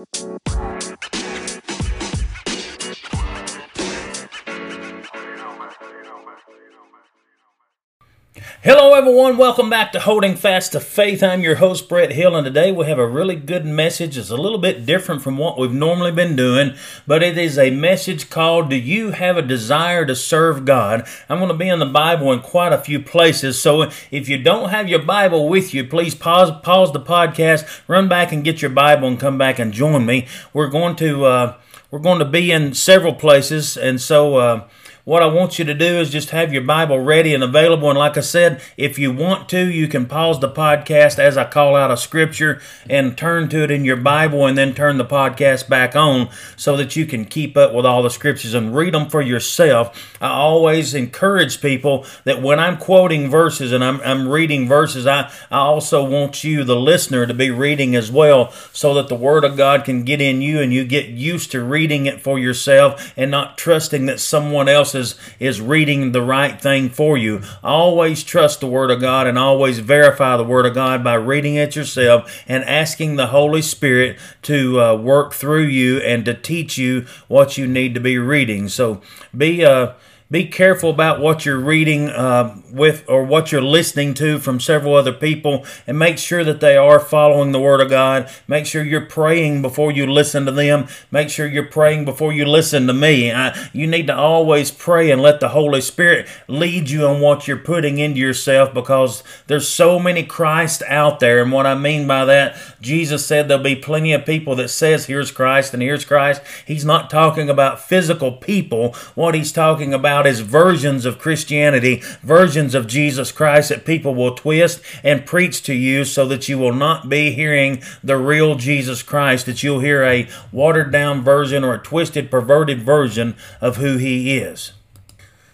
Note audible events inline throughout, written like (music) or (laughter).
Música Hello, everyone. Welcome back to Holding Fast to Faith. I'm your host, Brett Hill, and today we have a really good message. It's a little bit different from what we've normally been doing, but it is a message called Do You Have a Desire to Serve God? I'm going to be in the Bible in quite a few places, so if you don't have your Bible with you, please pause, pause the podcast, run back and get your Bible, and come back and join me. We're going to uh, we're going to be in several places, and so. Uh, what I want you to do is just have your Bible ready and available. And like I said, if you want to, you can pause the podcast as I call out a scripture and turn to it in your Bible and then turn the podcast back on so that you can keep up with all the scriptures and read them for yourself. I always encourage people that when I'm quoting verses and I'm, I'm reading verses, I, I also want you, the listener, to be reading as well so that the Word of God can get in you and you get used to reading it for yourself and not trusting that someone else is, is reading the right thing for you. Always trust the Word of God and always verify the Word of God by reading it yourself and asking the Holy Spirit to uh, work through you and to teach you what you need to be reading. So be uh, be careful about what you're reading uh, with or what you're listening to from several other people and make sure that they are following the Word of God. Make sure you're praying before you listen to them. Make sure you're praying before you listen to me. I, you need to always pray and let the Holy Spirit lead you on what you're putting into yourself because there's so many Christ out there. And what I mean by that, Jesus said there'll be plenty of people that says, here's Christ and here's Christ. He's not talking about physical people. What he's talking about is versions of Christianity, versions of Jesus Christ that people will twist and preach to you so that you will not be hearing the real Jesus Christ, that you'll hear a watered down version or a twisted, perverted version of who he is.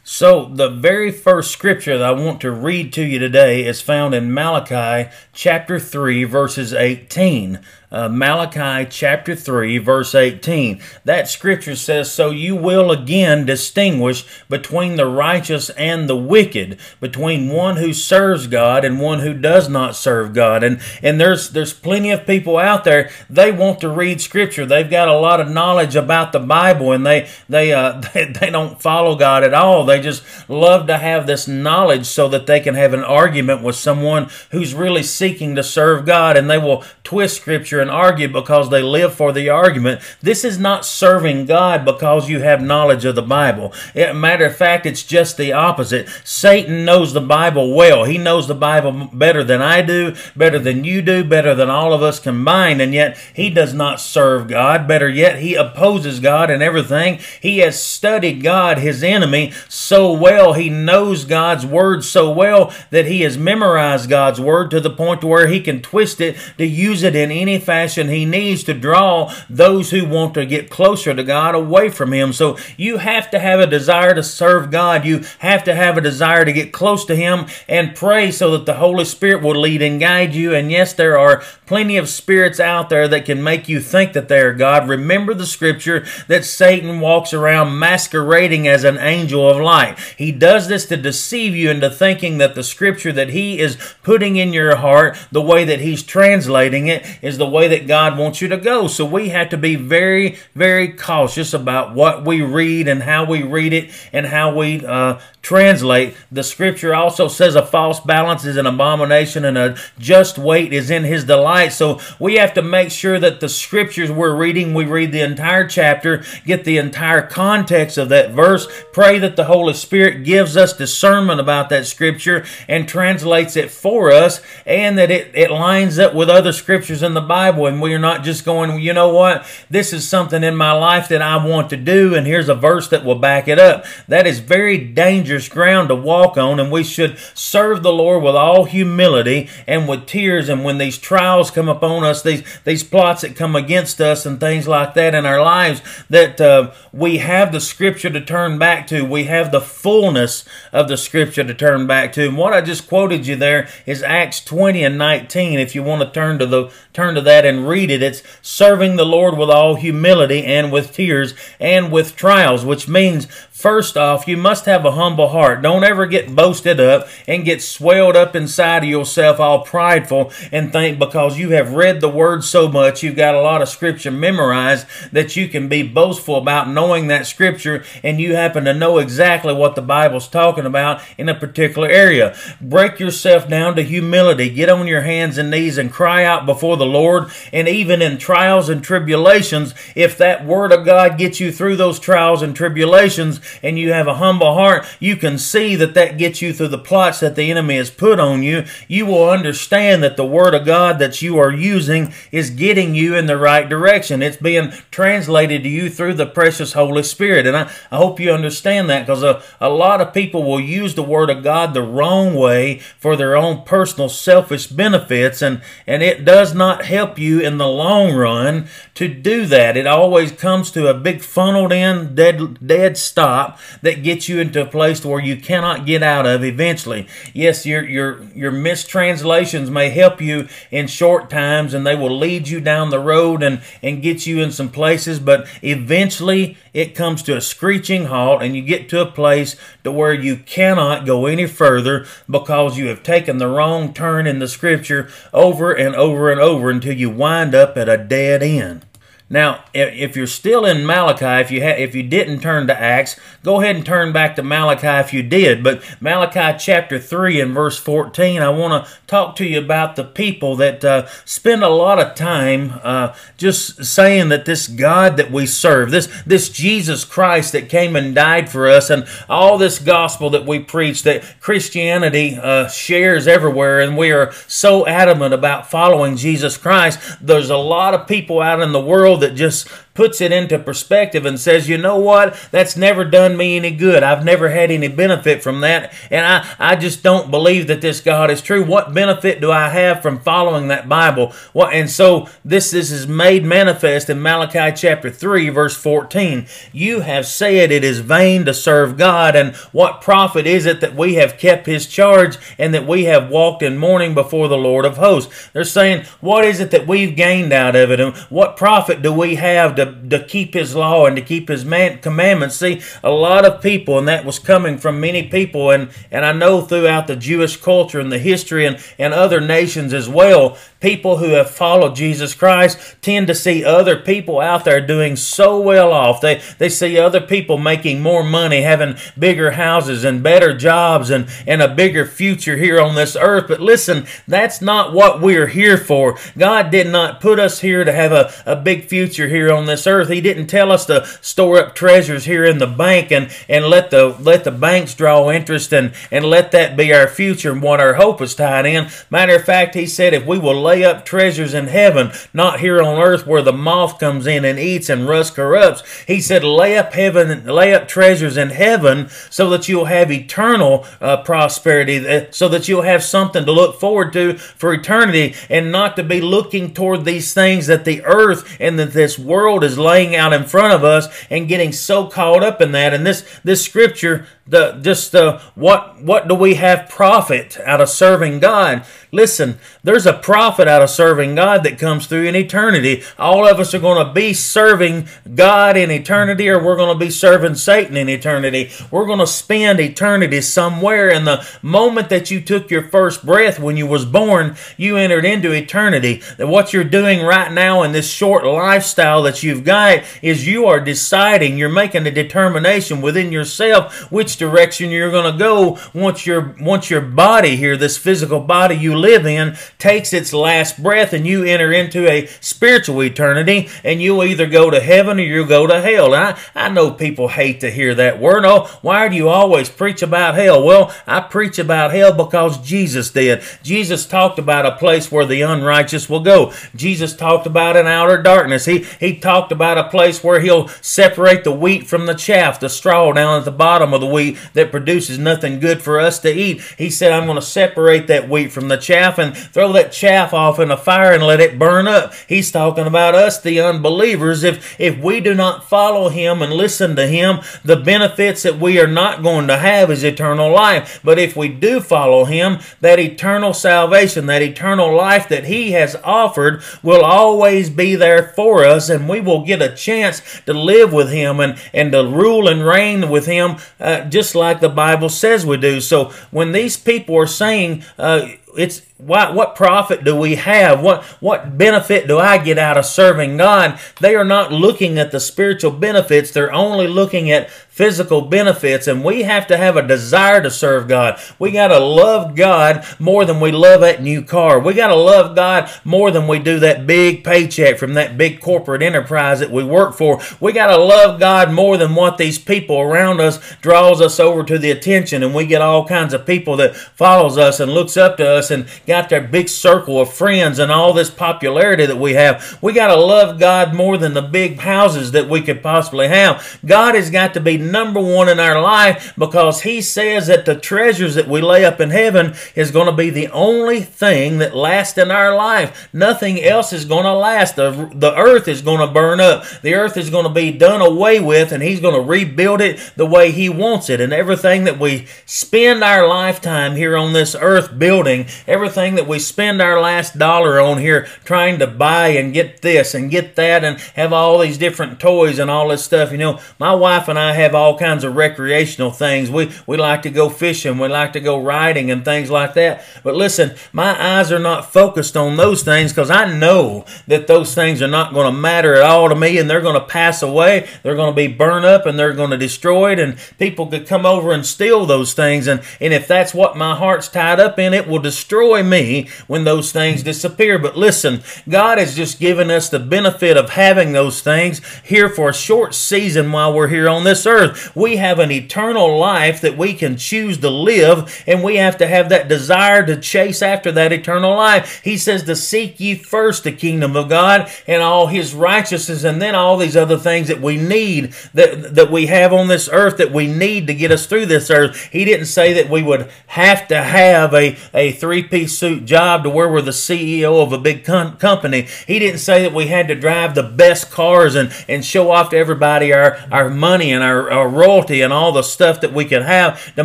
So, the very first scripture that I want to read to you today is found in Malachi chapter 3, verses 18 uh, Malachi chapter 3, verse 18. That scripture says, So you will again distinguish between the righteous and the wicked, between one who serves God and one who does not serve God. And, and there's, there's plenty of people out there, they want to read scripture. They've got a lot of knowledge about the Bible and they, they, uh, (laughs) they, they don't follow God at all. They just love to have this knowledge so that they can have an argument with someone who's really seeking to serve God and they will twist scripture and argue because they live for the argument. This is not serving God because you have knowledge of the Bible. matter of fact, it's just the opposite. Satan knows the Bible well. He knows the Bible better than I do, better than you do, better than all of us combined, and yet he does not serve God. Better yet, he opposes God and everything. He has studied God, his enemy, so well. He knows God's word so well that he has memorized God's word to the point where he can twist it to use it in any fashion he needs to draw those who want to get closer to God away from him. So you have to have a desire to serve God. You have to have a desire to get close to him and pray so that the Holy Spirit will lead and guide you. And yes, there are plenty of spirits out there that can make you think that they are God. Remember the scripture that Satan walks around masquerading as an angel of light. He does this to deceive you into thinking that the scripture that he is putting in your heart, the way that he's translating it, is the way that God wants you to go. So we have to be very, very cautious about what we read and how we read it and how we uh, translate. The scripture also says a false balance is an abomination and a just weight is in his delight. So we have to make sure that the scriptures we're reading, we read the entire chapter, get the entire context of that verse, pray that the Holy Spirit gives us discernment about that scripture and translates it for us, and that it, it lines up with other scriptures in the Bible and we're not just going, you know what, this is something in my life that I want to do, and here's a verse that will back it up. That is very dangerous ground to walk on, and we should serve the Lord with all humility and with tears. And when these trials come upon us, these, these plots that come against us, and things like that in our lives, that uh, we have the scripture to turn back to. We have the fullness of the scripture to turn back to. And what I just quoted you there is Acts 20 and 19. If you want to turn to the turn to that and read it, it's serving the Lord with all humility and with tears and with trials, which means First off, you must have a humble heart. Don't ever get boasted up and get swelled up inside of yourself, all prideful, and think because you have read the word so much, you've got a lot of scripture memorized, that you can be boastful about knowing that scripture and you happen to know exactly what the Bible's talking about in a particular area. Break yourself down to humility. Get on your hands and knees and cry out before the Lord. And even in trials and tribulations, if that word of God gets you through those trials and tribulations, and you have a humble heart, you can see that that gets you through the plots that the enemy has put on you. You will understand that the Word of God that you are using is getting you in the right direction. It's being translated to you through the precious Holy Spirit. And I, I hope you understand that because a, a lot of people will use the Word of God the wrong way for their own personal selfish benefits, and, and it does not help you in the long run to do that. It always comes to a big funneled in, dead, dead stop stop that gets you into a place to where you cannot get out of eventually. Yes, your your your mistranslations may help you in short times and they will lead you down the road and and get you in some places, but eventually it comes to a screeching halt and you get to a place to where you cannot go any further because you have taken the wrong turn in the scripture over and over and over until you wind up at a dead end. Now, if you're still in Malachi, if you if you didn't turn to Acts, go ahead and turn back to Malachi if you did. But Malachi chapter three and verse fourteen, I want to talk to you about the people that uh, spend a lot of time uh, just saying that this God that we serve, this this Jesus Christ that came and died for us, and all this gospel that we preach, that Christianity uh, shares everywhere, and we are so adamant about following Jesus Christ. There's a lot of people out in the world that just puts it into perspective and says, you know what, that's never done me any good. I've never had any benefit from that, and I, I just don't believe that this God is true. What benefit do I have from following that Bible? What, and so this, this is made manifest in Malachi chapter 3, verse 14. You have said it is vain to serve God, and what profit is it that we have kept his charge and that we have walked in mourning before the Lord of hosts? They're saying, what is it that we've gained out of it, and what profit do we have to to, keep his law and to keep his man, commandments. See, a lot of people, and that was coming from many people, and, and I know throughout the Jewish culture and the history and, and other nations as well, people who have followed Jesus Christ tend to see other people out there doing so well off. They, they see other people making more money, having bigger houses and better jobs and, and a bigger future here on this earth. But listen, that's not what we're here for. God did not put us here to have a, a big future here on this earth. He didn't tell us to store up treasures here in the bank and, and let the let the banks draw interest and, and let that be our future and what our hope is tied in. Matter of fact, he said if we will lay up treasures in heaven, not here on earth where the moth comes in and eats and rust corrupts. He said lay up heaven lay up treasures in heaven so that you'll have eternal uh, prosperity, uh, so that you'll have something to look forward to for eternity and not to be looking toward these things that the earth and that this world is laying out in front of us and getting so caught up in that. And this this scripture, the just uh, what what do we have profit out of serving God? Listen, there's a profit out of serving God that comes through in eternity. All of us are going to be serving God in eternity, or we're going to be serving Satan in eternity. We're going to spend eternity somewhere. And the moment that you took your first breath when you was born, you entered into eternity. That what you're doing right now in this short lifestyle that you've got is you are deciding, you're making a determination within yourself which direction you're going to go once your once your body here, this physical body you live in, takes its last breath and you enter into a spiritual eternity and you'll either go to heaven or you'll go to hell. And I, I know people hate to hear that word. Oh, why do you always preach about hell? Well, I preach about hell because Jesus did. Jesus talked about a place where the unrighteous will go. Jesus talked about an outer darkness. He, he talked about a place where he'll separate the wheat from the chaff, the straw down at the bottom of the wheat that produces nothing good for us to eat. He said, I'm going to separate that wheat from the chaff and throw that chaff off in a fire and let it burn up. He's talking about us, the unbelievers. If, if we do not follow him and listen to him, the benefits that we are not going to have is eternal life. But if we do follow him, that eternal salvation, that eternal life that he has offered will always be there for us and we will get a chance to live with Him and, and to rule and reign with Him, uh, just like the Bible says we do. So when these people are saying, uh, it's what, what profit do we have? What, what benefit do I get out of serving God? They are not looking at the spiritual benefits. They're only looking at physical benefits. And we have to have a desire to serve God. We got to love God more than we love that new car. We got to love God more than we do that big paycheck from that big corporate enterprise that we work for. We got to love God more than what these people around us draws us over to the attention. And we get all kinds of people that follows us and looks up to us and got their big circle of friends and all this popularity that we have. We got to love God more than the big houses that we could possibly have. God has got to be number one in our life because He says that the treasures that we lay up in heaven is going to be the only thing that lasts in our life. Nothing else is going to last. The, the earth is going to burn up. The earth is going to be done away with and He's going to rebuild it the way He wants it. And everything that we spend our lifetime here on this earth building, everything everything that we spend our last dollar on here trying to buy and get this and get that and have all these different toys and all this stuff. You know, my wife and I have all kinds of recreational things. We, we like to go fishing. We like to go riding and things like that. But listen, my eyes are not focused on those things because I know that those things are not going to matter at all to me and they're going to pass away. They're going to be burned up and they're going to destroy it and people could come over and steal those things. And, and if that's what my heart's tied up in, it will destroy me when those things disappear. But listen, God has just given us the benefit of having those things here for a short season while we're here on this earth. We have an eternal life that we can choose to live, and we have to have that desire to chase after that eternal life. He says to seek ye first the kingdom of God and all his righteousness, and then all these other things that we need that, that we have on this earth that we need to get us through this earth. He didn't say that we would have to have a, a three piece suit job to where we're the CEO of a big com- company. He didn't say that we had to drive the best cars and, and show off to everybody our, our money and our, our royalty and all the stuff that we could have to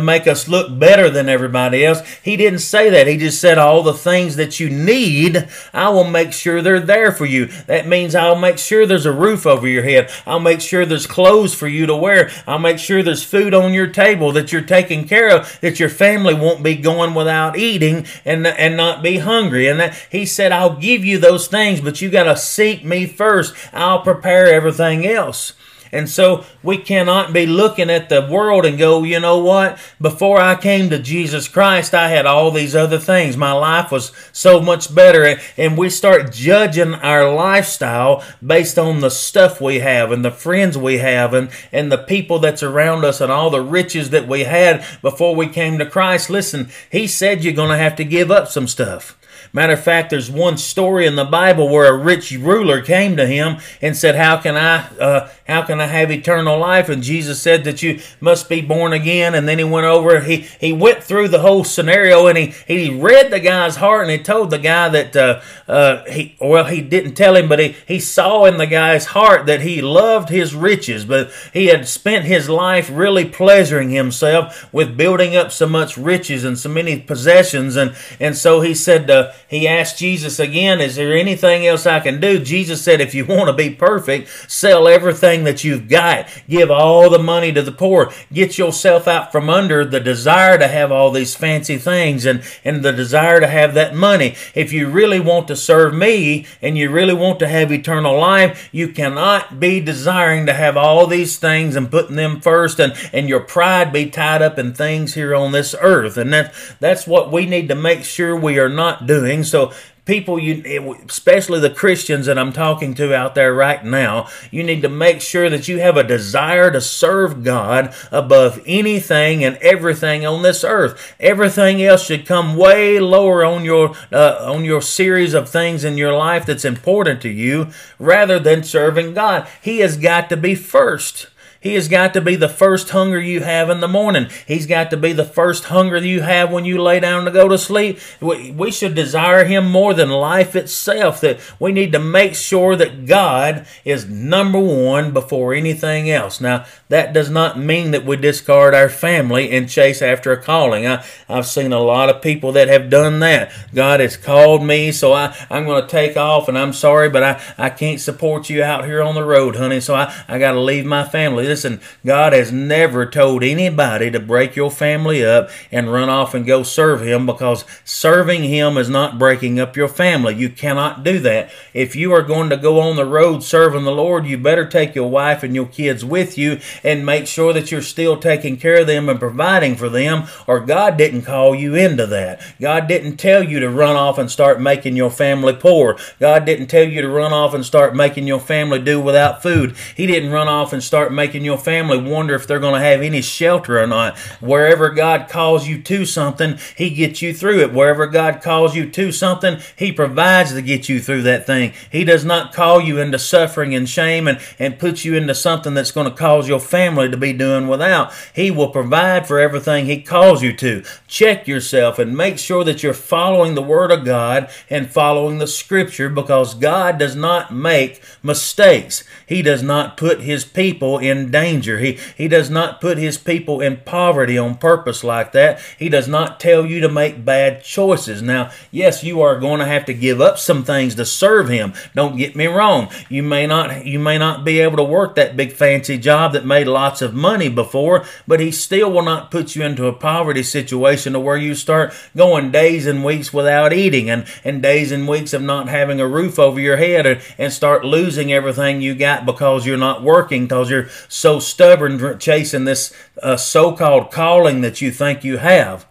make us look better than everybody else. He didn't say that. He just said all the things that you need, I will make sure they're there for you. That means I'll make sure there's a roof over your head. I'll make sure there's clothes for you to wear. I'll make sure there's food on your table that you're taking care of, that your family won't be going without eating and, and not be hungry. And that he said, I'll give you those things, but you got to seek me first. I'll prepare everything else. And so we cannot be looking at the world and go, you know what? Before I came to Jesus Christ, I had all these other things. My life was so much better. And we start judging our lifestyle based on the stuff we have and the friends we have and, and the people that's around us and all the riches that we had before we came to Christ. Listen, He said you're going to have to give up some stuff. Matter of fact, there's one story in the Bible where a rich ruler came to him and said, "How can I, uh, how can I have eternal life?" And Jesus said that you must be born again. And then he went over, he he went through the whole scenario and he he read the guy's heart and he told the guy that uh, uh, he well he didn't tell him, but he he saw in the guy's heart that he loved his riches, but he had spent his life really pleasuring himself with building up so much riches and so many possessions, and and so he said. Uh, he asked Jesus again, Is there anything else I can do? Jesus said, If you want to be perfect, sell everything that you've got. Give all the money to the poor. Get yourself out from under the desire to have all these fancy things and, and the desire to have that money. If you really want to serve me and you really want to have eternal life, you cannot be desiring to have all these things and putting them first and, and your pride be tied up in things here on this earth. And that, that's what we need to make sure we are not doing so people you especially the Christians that I'm talking to out there right now, you need to make sure that you have a desire to serve God above anything and everything on this earth. Everything else should come way lower on your uh, on your series of things in your life that's important to you rather than serving God. He has got to be first. He has got to be the first hunger you have in the morning. He's got to be the first hunger you have when you lay down to go to sleep. We should desire Him more than life itself. That we need to make sure that God is number one before anything else. Now, that does not mean that we discard our family and chase after a calling. I, I've seen a lot of people that have done that. God has called me, so I, I'm going to take off, and I'm sorry, but I, I can't support you out here on the road, honey, so I, I got to leave my family. Listen, God has never told anybody to break your family up and run off and go serve Him because serving Him is not breaking up your family. You cannot do that. If you are going to go on the road serving the Lord, you better take your wife and your kids with you and make sure that you're still taking care of them and providing for them, or God didn't call you into that. God didn't tell you to run off and start making your family poor. God didn't tell you to run off and start making your family do without food. He didn't run off and start making your family wonder if they're going to have any shelter or not. Wherever God calls you to something, He gets you through it. Wherever God calls you to something, He provides to get you through that thing. He does not call you into suffering and shame and, and put you into something that's going to cause your family to be doing without. He will provide for everything He calls you to. Check yourself and make sure that you're following the Word of God and following the Scripture because God does not make mistakes. He does not put His people in danger. He, he does not put His people in poverty on purpose like that. He does not tell you to make bad choices. Now, yes, you are going to have to give up some things to serve Him. Don't get me wrong. You may not you may not be able to work that big fancy job that made lots of money before, but He still will not put you into a poverty situation to where you start going days and weeks without eating and, and days and weeks of not having a roof over your head and, and start losing everything you got because you're not working because you're so stubborn chasing this uh, so-called calling that you think you have.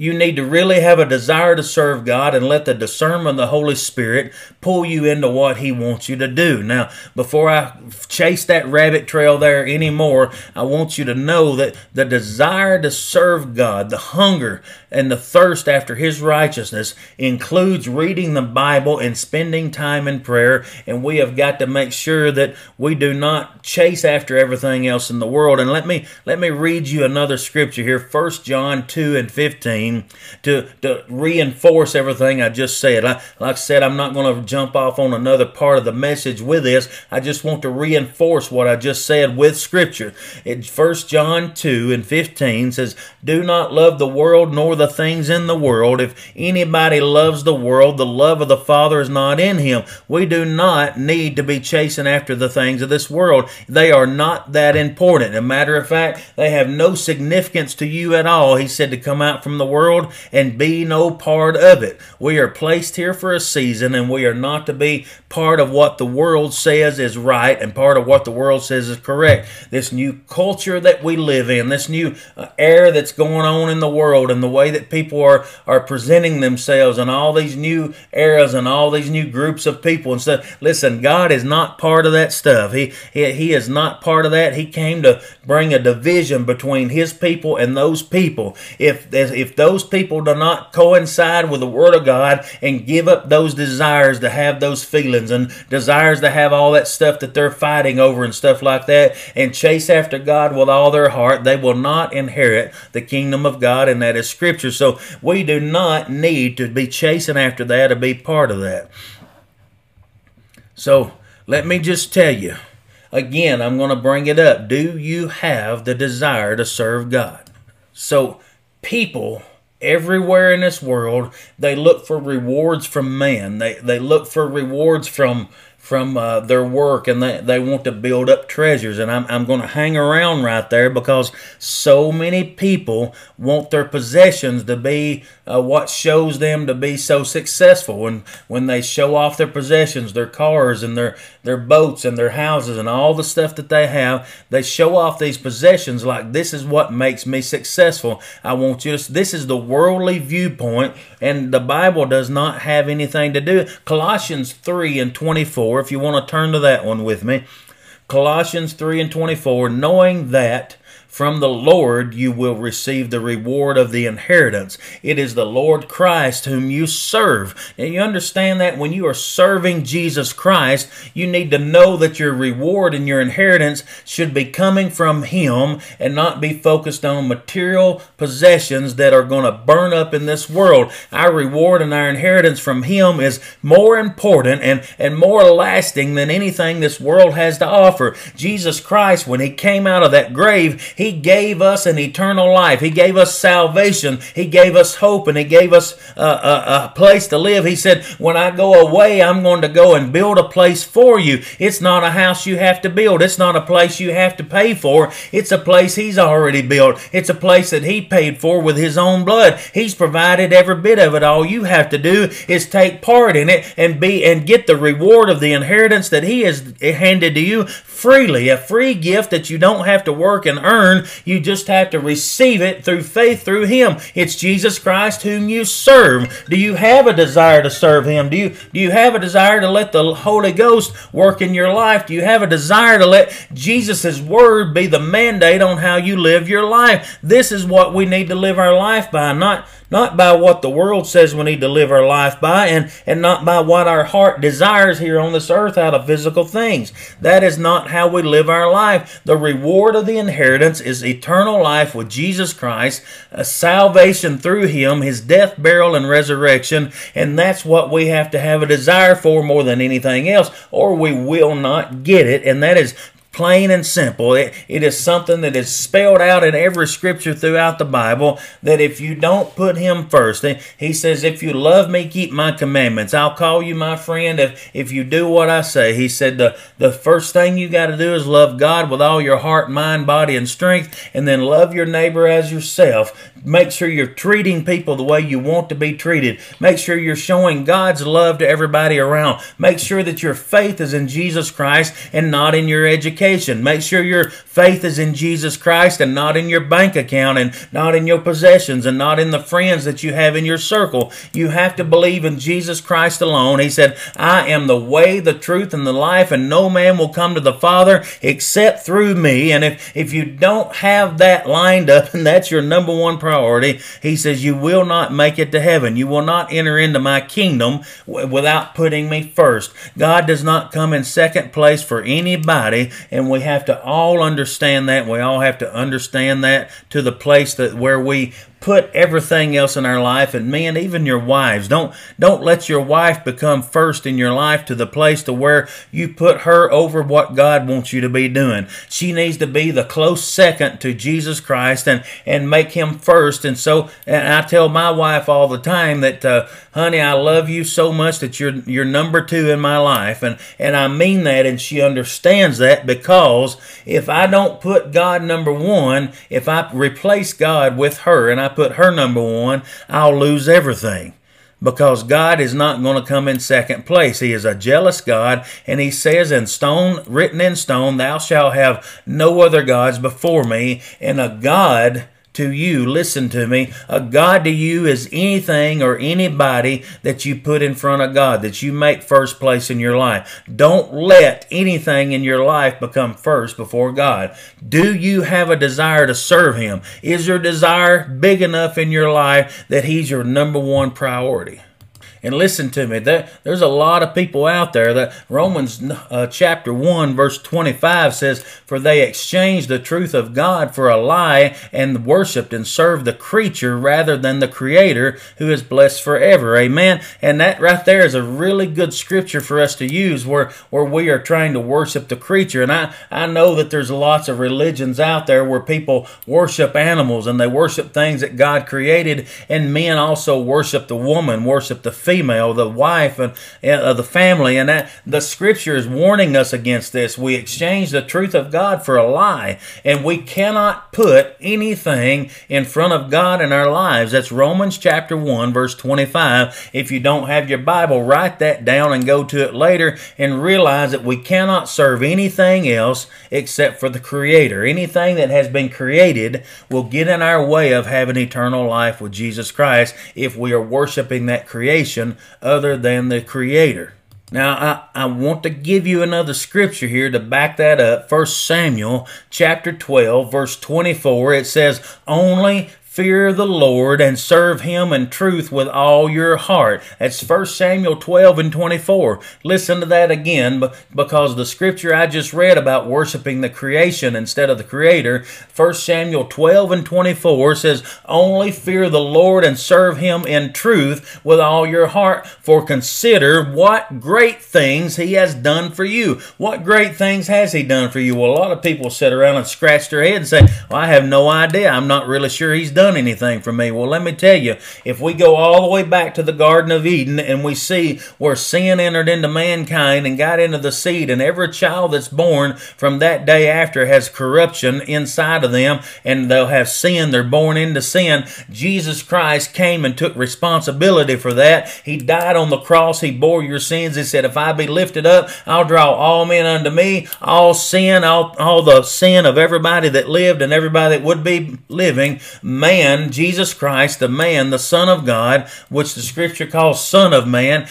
You need to really have a desire to serve God and let the discernment of the Holy Spirit pull you into what He wants you to do. Now, before I chase that rabbit trail there anymore, I want you to know that the desire to serve God, the hunger and the thirst after His righteousness includes reading the Bible and spending time in prayer. And we have got to make sure that we do not chase after everything else in the world. And let me let me read you another scripture here, 1 John 2 and 15, to, to reinforce everything I just said. I, like I said, I'm not going to jump off on another part of the message with this. I just want to reinforce what I just said with scripture. In 1 John 2 and 15 says, Do not love the world nor the things in the world. If anybody loves the world, the love of the Father is not in him. We do not need to be chasing after the things of this world. They are not that important. a matter of fact, they have no significance to you at all. He said to come out from the world and be no part of it. We are placed here for a season and we are not to be part of what the world says is right and part of what the world says is correct. This new culture that we live in, this new uh, era that's going on in the world and the way that people are, are presenting themselves and all these new eras and all these new groups of people and stuff. Listen, God is not part of that stuff. He, he, he is not part of that. He came to bring a division between his people and those people. If, if those people do not coincide with the Word of God and give up those desires to have those feelings and desires to have all that stuff that they're fighting over and stuff like that and chase after God with all their heart, they will not inherit the kingdom of God, and that is Scripture. So we do not need to be chasing after that to be part of that. So let me just tell you again, I'm going to bring it up. Do you have the desire to serve God? So people everywhere in this world they look for rewards from man. They they look for rewards from from uh, their work and they, they want to build up treasures. And I'm, I'm going to hang around right there because so many people want their possessions to be uh, what shows them to be so successful. And when they show off their possessions, their cars and their, their boats and their houses and all the stuff that they have, they show off these possessions like this is what makes me successful. I want you to, this is the worldly viewpoint, and the Bible does not have anything to do. Colossians 3 and 24 if you want to turn to that one with me. Colossians 3 and 24, knowing that from the Lord you will receive the reward of the inheritance. It is the Lord Christ whom you serve. And you understand that when you are serving Jesus Christ, you need to know that your reward and your inheritance should be coming from Him and not be focused on material possessions that are going to burn up in this world. Our reward and our inheritance from Him is more important and, and more lasting than anything this world has to offer. Jesus Christ, when He came out of that grave, He gave us an eternal life. He gave us salvation. He gave us hope and He gave us a, a, a place to live. He said, When I go away, I'm going to go and build a place for you. It's not a house you have to build, it's not a place you have to pay for. It's a place He's already built. It's a place that He paid for with His own blood. He's provided every bit of it. All you have to do is take part in it and be and get the reward of the inheritance that He has handed to you freely. A free gift that you don't have to work and earn. You just have to receive it through faith through Him. It's Jesus Christ whom you serve. Do you have a desire to serve Him? Do you do you have a desire to let the Holy Ghost work in your life? Do you have a desire to let Jesus' word be the mandate on how you live your life? This is what we need to live our life by, not not by what the world says we need to live our life by, and, and not by what our heart desires here on this earth out of physical things. That is not how we live our life. The reward of the inheritance is eternal life with Jesus Christ, a salvation through Him, His death, burial, and resurrection, and that's what we have to have a desire for more than anything else, or we will not get it, and that is plain and simple. It, it is something that is spelled out in every scripture throughout the Bible that if you don't put Him first, He says, If you love me, keep my commandments. I'll call you my friend if, if you do what I say. He said, The, the first thing you got to do is love God with all your heart, mind, body, and strength, and then love your neighbor as yourself. Make sure you're treating people the way you want to be treated. Make sure you're showing God's love to everybody around. Make sure that your faith is in Jesus Christ and not in your education. Make sure your faith is in Jesus Christ and not in your bank account and not in your possessions and not in the friends that you have in your circle. You have to believe in Jesus Christ alone. He said, I am the way, the truth, and the life, and no man will come to the Father except through me. And if, if you don't have that lined up and that's your number one priority. He says, You will not make it to heaven. You will not enter into my kingdom without putting me first. God does not come in second place for anybody, and we have to all understand that. We all have to understand that to the place that where we put everything else in our life and men even your wives. Don't don't let your wife become first in your life to the place to where you put her over what God wants you to be doing. She needs to be the close second to Jesus Christ and and make him first. And so and I tell my wife all the time that uh, honey I love you so much that you're you're number 2 in my life. And and I mean that and she understands that because if I don't put God number 1 if I replace God with her and I put her number one, I'll lose everything. Because God is not going to come in second place. He is a jealous God, and He says in stone, written in stone, Thou shalt have no other gods before me, and a God to you, listen to me, a God to you is anything or anybody that you put in front of God, that you make first place in your life. Don't let anything in your life become first before God. Do you have a desire to serve Him? Is your desire big enough in your life that He's your number one priority? And listen to me, there, there's a lot of people out there that Romans uh, chapter 1 verse 25 says, For they exchanged the truth of God for a lie and worshiped and served the creature rather than the creator who is blessed forever. Amen. And that right there is a really good scripture for us to use where, where we are trying to worship the creature. And I, I know that there's lots of religions out there where people worship animals and they worship things that God created and men also worship the woman, worship the female, the wife of uh, the family, and that the scripture is warning us against this. We exchange the truth of God for a lie, and we cannot put anything in front of God in our lives. That's Romans chapter 1, verse 25. If you don't have your Bible, write that down and go to it later and realize that we cannot serve anything else except for the Creator. Anything that has been created will get in our way of having eternal life with Jesus Christ if we are worshiping that creation other than the Creator. Now, I, I want to give you another scripture here to back that up. 1 Samuel chapter 12, verse 24. It says, Only Fear the Lord and serve him in truth with all your heart. That's 1 Samuel 12 and 24. Listen to that again because the scripture I just read about worshiping the creation instead of the creator, 1 Samuel 12 and 24 says, Only fear the Lord and serve him in truth with all your heart, for consider what great things he has done for you. What great things has he done for you? Well, a lot of people sit around and scratch their head and say, Well, I have no idea. I'm not really sure he's done done anything for me. Well, let me tell you, if we go all the way back to the Garden of Eden and we see where sin entered into mankind and got into the seed, and every child that's born from that day after has corruption inside of them, and they'll have sin, they're born into sin. Jesus Christ came and took responsibility for that. He died on the cross, He bore your sins. He said, If I be lifted up, I'll draw all men unto me, all sin, all, all the sin of everybody that lived and everybody that would be living man, Jesus Christ, the man, the Son of God, which the scripture calls Son of Man,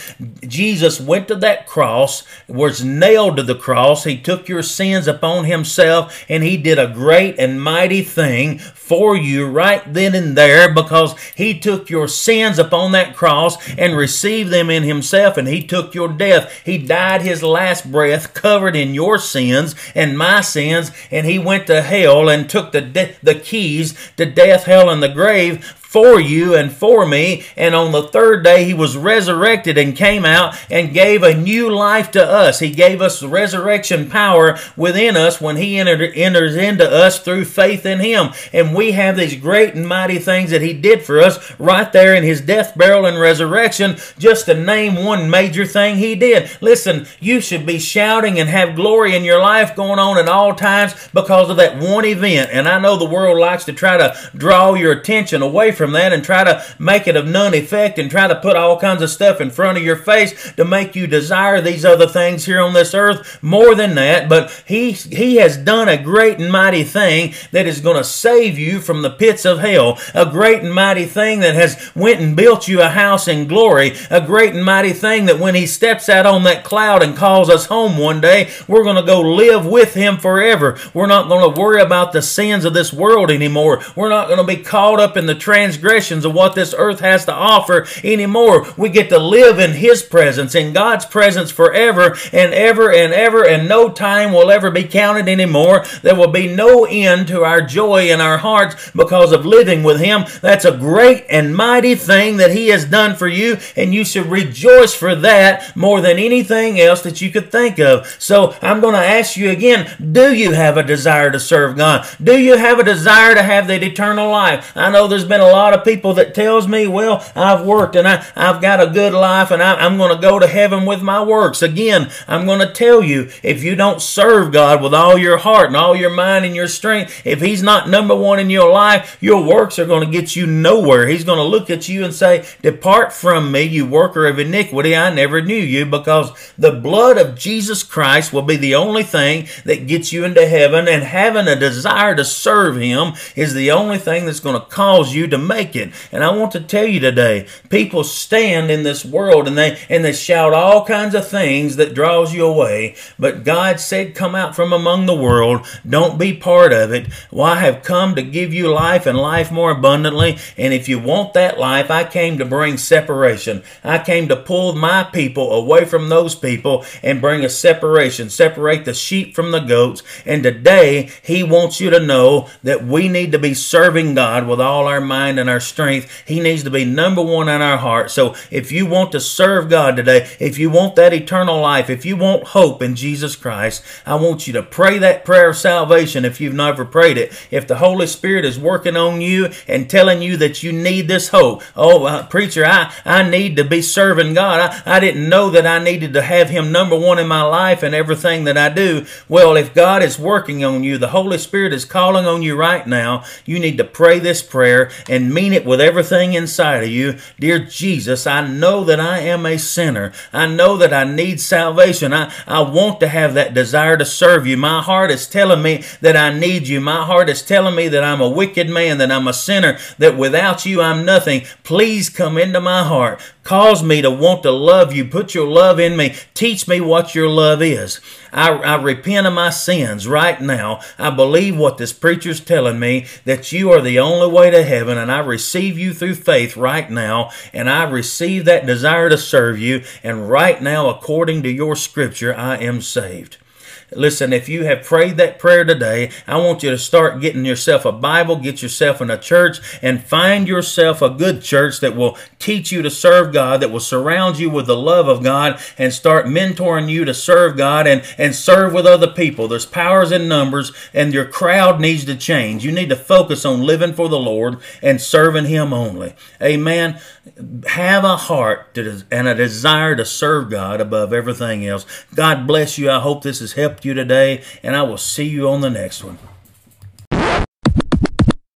Jesus went to that cross, was nailed to the cross. He took your sins upon himself, and he did a great and mighty thing for you right then and there because he took your sins upon that cross and received them in himself, and he took your death. He died his last breath covered in your sins and my sins, and he went to hell and took the, the keys to death, hell, in the grave for you and for me. And on the third day, he was resurrected and came out and gave a new life to us. He gave us resurrection power within us when he entered, enters into us through faith in him. And we have these great and mighty things that he did for us right there in his death, burial, and resurrection, just to name one major thing he did. Listen, you should be shouting and have glory in your life going on at all times because of that one event. And I know the world likes to try to draw your attention away from that and try to make it of none effect and try to put all kinds of stuff in front of your face to make you desire these other things here on this earth more than that. But he, he has done a great and mighty thing that is going to save you from the pits of hell. A great and mighty thing that has went and built you a house in glory. A great and mighty thing that when he steps out on that cloud and calls us home one day, we're going to go live with him forever. We're not going to worry about the sins of this world anymore. We're not going to be caught up in the trans transgressions of what this earth has to offer anymore. We get to live in His presence, in God's presence forever and ever and ever, and no time will ever be counted anymore. There will be no end to our joy in our hearts because of living with Him. That's a great and mighty thing that He has done for you, and you should rejoice for that more than anything else that you could think of. So I'm going to ask you again do you have a desire to serve God? Do you have a desire to have that eternal life? I know there's been a lot lot of people that tells me, well, I've worked and I, I've got a good life and I, I'm going to go to heaven with my works. Again, I'm going to tell you, if you don't serve God with all your heart and all your mind and your strength, if He's not number one in your life, your works are going to get you nowhere. He's going to look at you and say, Depart from me, you worker of iniquity. I never knew you because the blood of Jesus Christ will be the only thing that gets you into heaven and having a desire to serve Him is the only thing that's going to cause you to make it. And I want to tell you today, people stand in this world and they and they shout all kinds of things that draws you away. But God said, "Come out from among the world. Don't be part of it. Well, I have come to give you life and life more abundantly. And if you want that life, I came to bring separation. I came to pull my people away from those people and bring a separation, separate the sheep from the goats. And today, He wants you to know that we need to be serving God with all our mind and our strength. He needs to be number one in our heart. So if you want to serve God today, if you want that eternal life, if you want hope in Jesus Christ, I want you to pray that prayer of salvation if you've never prayed it. If the Holy Spirit is working on you and telling you that you need this hope, oh, uh, preacher, I, I need to be serving God. I, I didn't know that I needed to have Him number one in my life and everything that I do. Well, if God is working on you, the Holy Spirit is calling on you right now, you need to pray this prayer and mean it with everything inside of you. Dear Jesus, I know that I am a sinner. I know that I need salvation. I, I want to have that desire to serve you. My heart is telling me that I need you. My heart is telling me that I'm a wicked man, that I'm a sinner, that without you I'm nothing. Please come into my heart. Cause me to want to love you. Put your love in me. Teach me what your love is. I, I repent of my sins right now. I believe what this preacher's telling me that you are the only way to heaven, and I receive you through faith right now, and I receive that desire to serve you, and right now, according to your scripture, I am saved. Listen, if you have prayed that prayer today, I want you to start getting yourself a Bible, get yourself in a church, and find yourself a good church that will teach you to serve God, that will surround you with the love of God, and start mentoring you to serve God and, and serve with other people. There's powers in numbers, and your crowd needs to change. You need to focus on living for the Lord and serving Him only. Amen. Have a heart and a desire to serve God above everything else. God bless you. I hope this has helped you today, and I will see you on the next one.